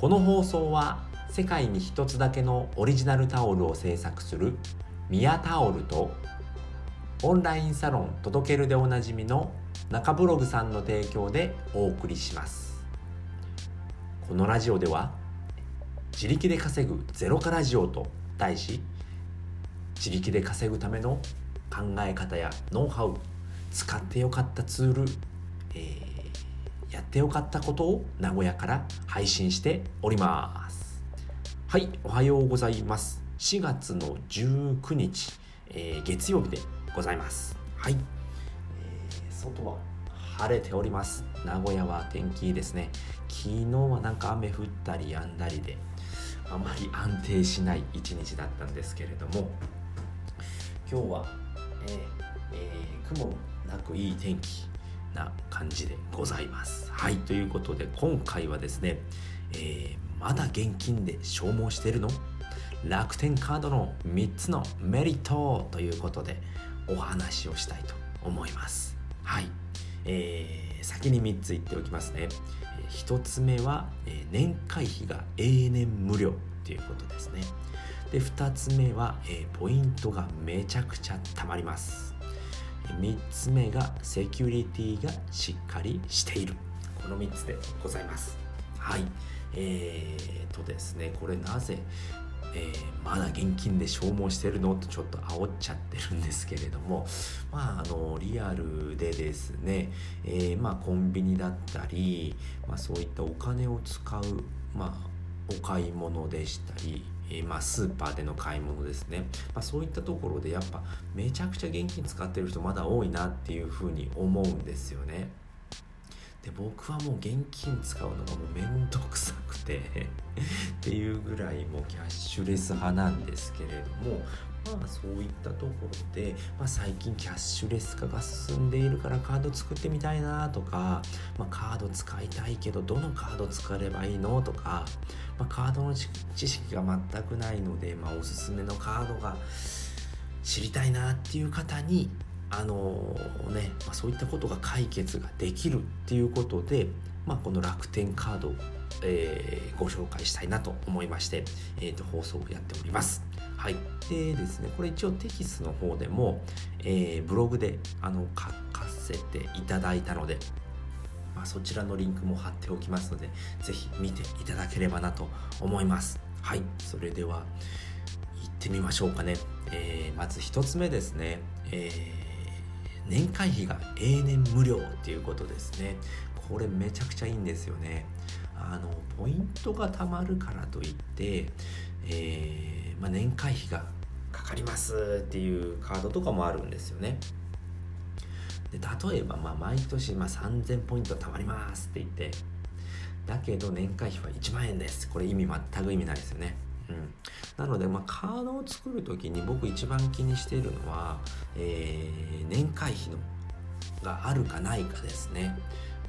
この放送は世界に一つだけのオリジナルタオルを制作するミヤタオルとオンラインサロン届けるでおなじみの中ブログさんの提供でお送りします。このラジオでは自力で稼ぐゼロからジオと題し自力で稼ぐための考え方やノウハウ使ってよかったツール、えー、やってよかったことを名古屋から配信しております。はいおはようございます。4月の19日、えー、月曜日でございます。はい、えー、外は晴れております。名古屋は天気いいですね。昨日はなんか雨降ったり止んだりであまり安定しない一日だったんですけれども今日は、えーえー、雲なくいい天気な感じでございます。はいということで今回はですね、えー、まだ現金で消耗してるの？楽天カードの3つのメリットということでお話をしたいと思います。はい、えー、先に3つ言っておきますね。1つ目はえ年会費が永年無料ということですね。で2つ目は、えー、ポイントがめちゃくちゃたまります。3つ目がセキュリティがしっかりしている。この3つでございます。はい。えー、とですねこれなぜえー、まだ現金で消耗してるの？とちょっと煽っちゃってるんですけれどもまああのリアルでですね、えー、まあコンビニだったり、まあ、そういったお金を使う、まあ、お買い物でしたりえ、まあ、スーパーでの買い物ですね、まあ、そういったところでやっぱめちゃくちゃ現金使ってる人まだ多いなっていうふうに思うんですよね。で僕はもう現金使うのがもうめんどくさくて っていうぐらいもうキャッシュレス派なんですけれどもまあそういったところで、まあ、最近キャッシュレス化が進んでいるからカード作ってみたいなとか、まあ、カード使いたいけどどのカード使えばいいのとか、まあ、カードの知識が全くないので、まあ、おすすめのカードが知りたいなっていう方にあのー、ね、まあ、そういったことが解決ができるっていうことで、まあ、この楽天カードを、えー、ご紹介したいなと思いまして、えーと、放送をやっております。はい、でですねこれ一応テキストの方でも、えー、ブログであの書かせていただいたので、まあ、そちらのリンクも貼っておきますので是非見ていただければなと思います。はいそれでは行ってみましょうかね。えー、まず1つ目ですね。えー年会費が永年無料っていうことですねこれめちゃくちゃいいんですよねあのポイントが貯まるからといって、えー、まあ、年会費がかかりますっていうカードとかもあるんですよね。で例えば、まあ、毎年、まあ、3000ポイント貯まりますって言ってだけど年会費は1万円です。これ意味全く意味ないですよね。うん、なので、まあ、カードを作る時に僕一番気にしているのは、えー、年会費のがあるかないかですね。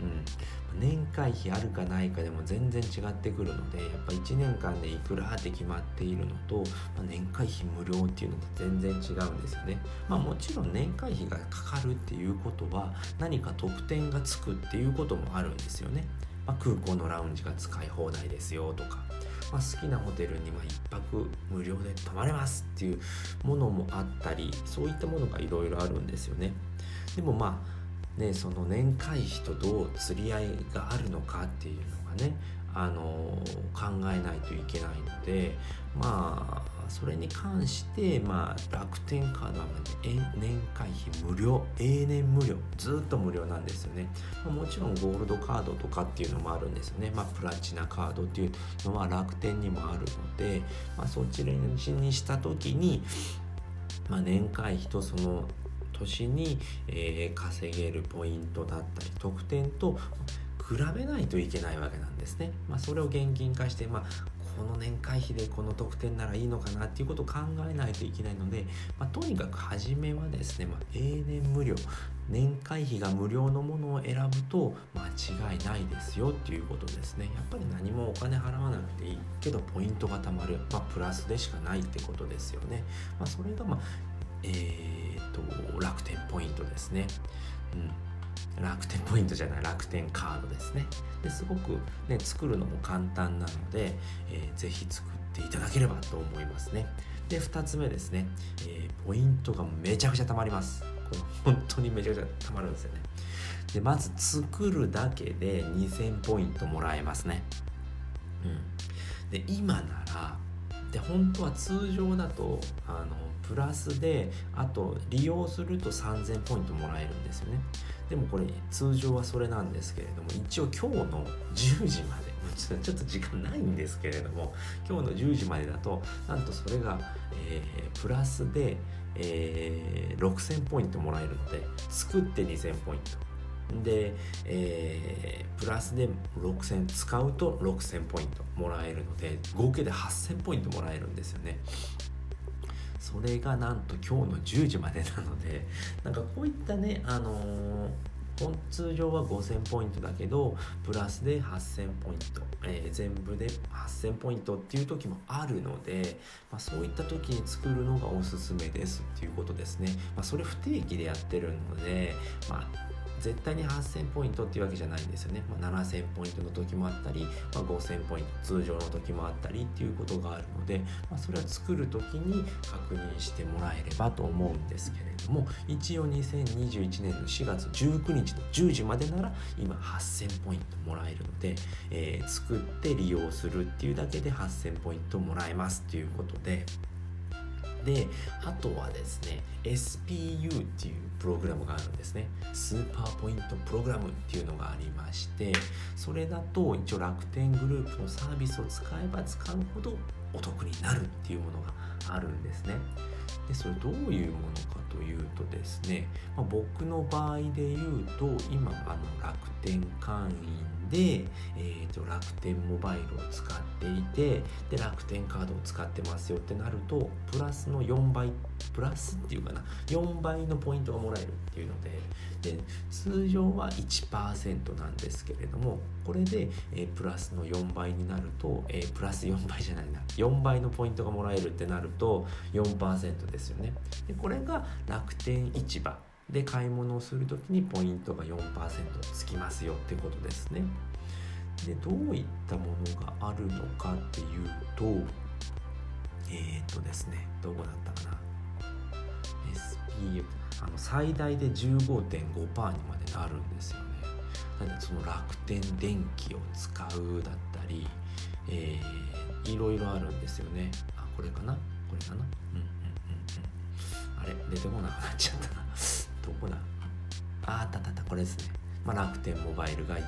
うん、年会費あるかないかでも全然違ってくるのでやっぱ1年間でいくらって決まっているのと、まあ、年会費無料っていうのと全然違うんですよね。まあ、もちろん年会費がかかるっていうことは何か特典がつくっていうこともあるんですよね。まあ、空港のラウンジが使い放題ですよとかまあ、好きなホテルにま1泊無料で泊まれますっていうものもあったりそういったものがいろいろあるんですよねでもまあねその年会費とどう釣り合いがあるのかっていうのがねあの考えないといけないのでまあそれに関して、まあ、楽天カードは年会費無料永年無料ずっと無料なんですよね、まあ、もちろんゴールドカードとかっていうのもあるんですよね、まあ、プラチナカードっていうのは楽天にもあるので、まあ、そちらにした時に、まあ、年会費とその年に、えー、稼げるポイントだったり特典と比べないといけないわけなんですね。まあ、それを現金化して、まあ、この年会費でこの特典ならいいのかなっていうことを考えないといけないので、まあ、とにかく初めはですね、まあ、永年無料年会費が無料のものを選ぶと間違いないですよっていうことですねやっぱり何もお金払わなくていいけどポイントが貯まる、まあ、プラスでしかないってことですよね、ま、それがまえーと、楽天ポイントですね、うん。楽天ポイントじゃない楽天カードですね。ですごく、ね、作るのも簡単なので、えー、ぜひ作っていただければと思いますね。で2つ目ですね、えー、ポイントがめちゃくちゃたまります。これ本当にめちゃくちゃたまるんですよね。でまず作るだけで2000ポイントもらえますね。うん。で今ならで本当は通常だとあのプラスであと利用すると3000ポイントもらえるんですよね。でもこれ通常はそれなんですけれども一応今日の10時まで ちょっと時間ないんですけれども今日の10時までだとなんとそれが、えー、プラスで、えー、6000ポイントもらえるので作って2000ポイント。で、えー、プラスで6000使うと6000ポイントもらえるので合計で8000ポイントもらえるんですよね。それがなんと今日の10時までなのでなんかこういったねあのー通常は5000ポイントだけどプラスで8000ポイント、えー、全部で8000ポイントっていう時もあるので、まあ、そういった時に作るのがおすすめですっていうことですね、まあ、それ不定期でやってるので、まあ、絶対に8000ポイントっていうわけじゃないんですよね、まあ、7000ポイントの時もあったり、まあ、5000ポイント通常の時もあったりっていうことがあるので、まあ、それは作る時に確認してもらえればと思うんですけれども一応2021年の4月19日の10時までなら今8000ポイントもらえるので、えー、作って利用するっていうだけで8000ポイントもらえますっていうことで。であとはですね SPU っていうプログラムがあるんですね。スーパーポイントプログラムっていうのがありましてそれだと一応楽天グループのサービスを使えば使うほどお得になるっていうものがあるんですね。でそれどういうものかというとですね、まあ、僕の場合で言うと今あの楽天会員で、えーと、楽天モバイルを使っていてで楽天カードを使ってますよってなるとプラスの4倍プラスっていうかな4倍のポイントがもらえるっていうのでで通常は1%なんですけれどもこれで、えー、プラスの4倍になると、えー、プラス4倍じゃないな4倍のポイントがもらえるってなると4%ですよね。でこれが楽天市場で買い物をする時にポイントが4%つきますよってことですね。でどういったものがあるのかっていうとえっ、とですねどこだったかな SP あの最大で15.5%にまでなるんですよね。なんでその楽天電気を使うだったり、えー、いろいろあるんですよね。あこれかな？これかな？うんうんうんうんあれ？出てこなくなっちゃったな。どこだ。ああったったったこれですね、まあ、楽天モバイルが 1,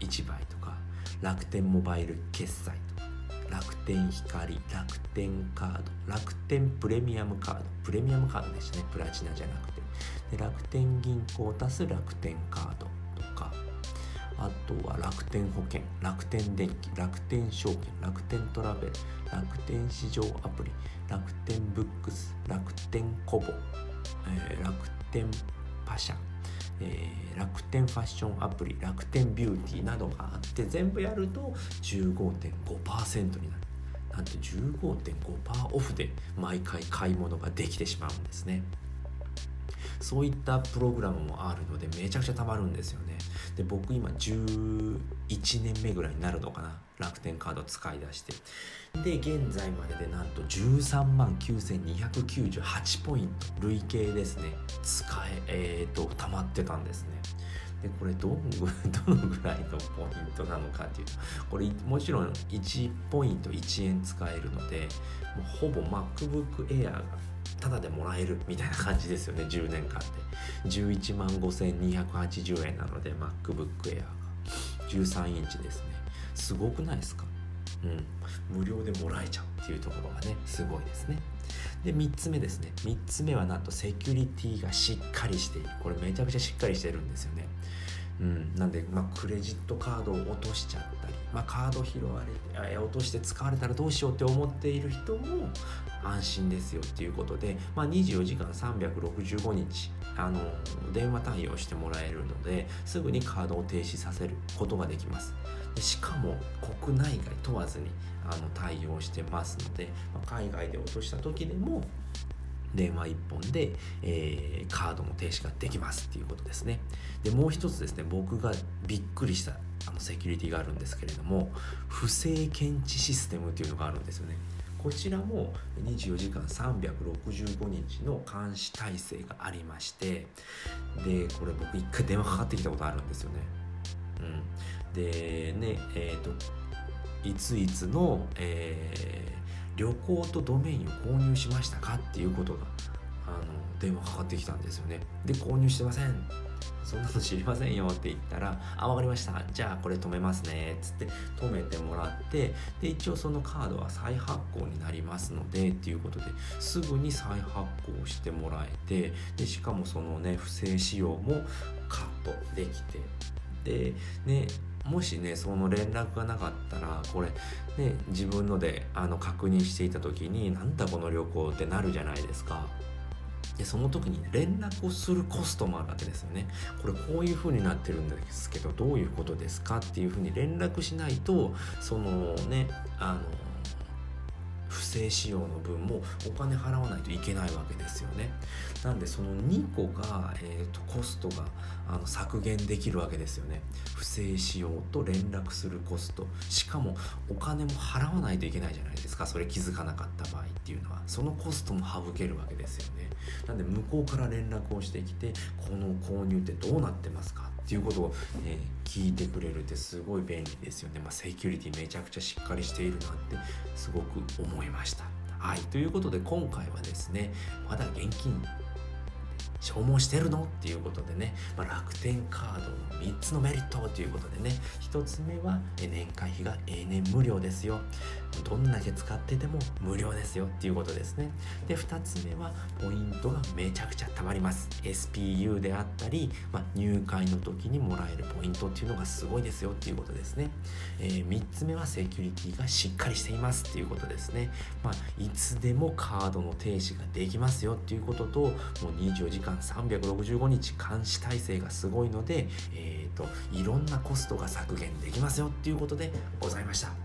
1倍とか楽天モバイル決済とか楽天光楽天カード楽天プレミアムカード。プレミアムカードでしたね。プラチナじゃなくて。で楽天銀行足す楽天カードとかあとは楽天保険楽天電気楽天証券楽天トラベル楽天市場アプリ楽天ブックス楽天コボ、えー、楽天パシャ、えー、楽天ファッションアプリ楽天ビューティーなどがあって全部やると15.5%になる。なんと15.5%オフで毎回買い物ができてしまうんですね。そういったプログラムもあるのでめちゃくちゃたまるんですよね。で僕今11年目ぐらいになるのかな。楽天カード使い出して。で現在まででなんと13万9298ポイント。累計ですね。使ええーと、と溜まってたんですね。でこれど どのぐらいのポイントなのかっていう。とこれもちろん1ポイント1円使えるのでもうほぼ MacBook Air がタダでもらえるみたいな感じですよね10年間で。11万5280円なので MacBook Air が13インチですね。すごくないですか？うん。無料でもらえちゃうっていうところがねすごいですね。で3つ目ですね。3つ目はなんとセキュリティがしっかりしている。これめちゃくちゃしっかりしてるんですよね。うん、なんで、まあ、クレジットカードを落としちゃったり、まあ、カード拾われて落として使われたらどうしようって思っている人も安心ですよっていうことで、まあ、24時間365日あの電話対応してもらえるのですぐにカードを停止させることができます。でしかも国内外問わずにあの対応してますので、まあ、海外で落とした時でも電話1本で、えー、カードの停止ができますっていうことですね。でもう一つですね僕がびっくりしたあのセキュリティがあるんですけれども不正検知システムっていうのがあるんですよね。こちらも24時間365日の監視体制がありましてでこれ僕一回電話かかってきたことあるんですよね。うん、でねえっ、ー、といついつの、えー、旅行とドメインを購入しましたかっていうことがあの電話かかってきたんですよね。で購入してませんそんなの知りませんよって言ったら「あ分かりましたじゃあこれ止めますね」つって止めてもらってで一応そのカードは再発行になりますのでっていうことですぐに再発行してもらえてでしかもそのね不正使用もカットできてでねもしねその連絡がなかったらこれね自分のであの確認していた時に「なんだこの旅行」ってなるじゃないですか。でその時に連絡をするコストもあるわけですよね。これこういう風になってるんですけどどういうことですかっていう風に連絡しないとそのねあの不正使用の分もお金払わないといけないわけですよね。なんでその2個が、えーと、コストがあの削減できるわけですよね。不正使用と連絡するコストしかもお金も払わないといけないじゃないですかそれ気づかなかった場合っていうのはそのコストも省けるわけですよね。なんで向こうから連絡をしてきてこの購入ってどうなってますかっていうことを、ね、聞いてくれるってすごい便利ですよね、まあ、セキュリティめちゃくちゃしっかりしているなってすごく思いました。はいということで今回はですねまだ現金消耗してるの？っていうことでね、まあ、楽天カードの3つのメリットということでね。1つ目は年会費が永年無料ですよ。どんだけ使ってても無料ですよっていうことですね。で2つ目はポイントがめちゃくちゃたまります。SPU であったり、まあ、入会の時にもらえるポイントっていうのがすごいですよっていうことですね、えー、3つ目はセキュリティがしっかりしていますっていうことですね、まあ、いつでもカードの停止ができますよっていうことともう24時間間365日監視体制がすごいので、えーと、いろんなコストが削減できますよっていうことでございました。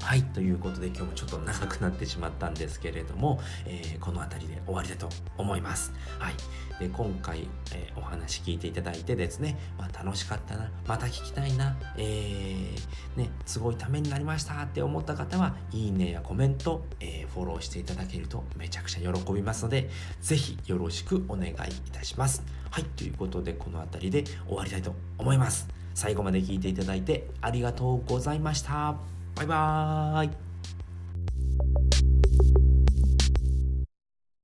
はいということで今日もちょっと長くなってしまったんですけれども、えー、この辺りで終わりだと思います。はい、で今回、えー、お話聞いていただいてですね、まあ、楽しかったなまた聞きたいな、えー、ね、すごいためになりましたって思った方はいいねやコメント、えフォローしていただけるとめちゃくちゃ喜びますので是非よろしくお願いいたします。はいということでこの辺りで終わりたいと思います。最後まで聞いていただいてありがとうございました。バイバーイ。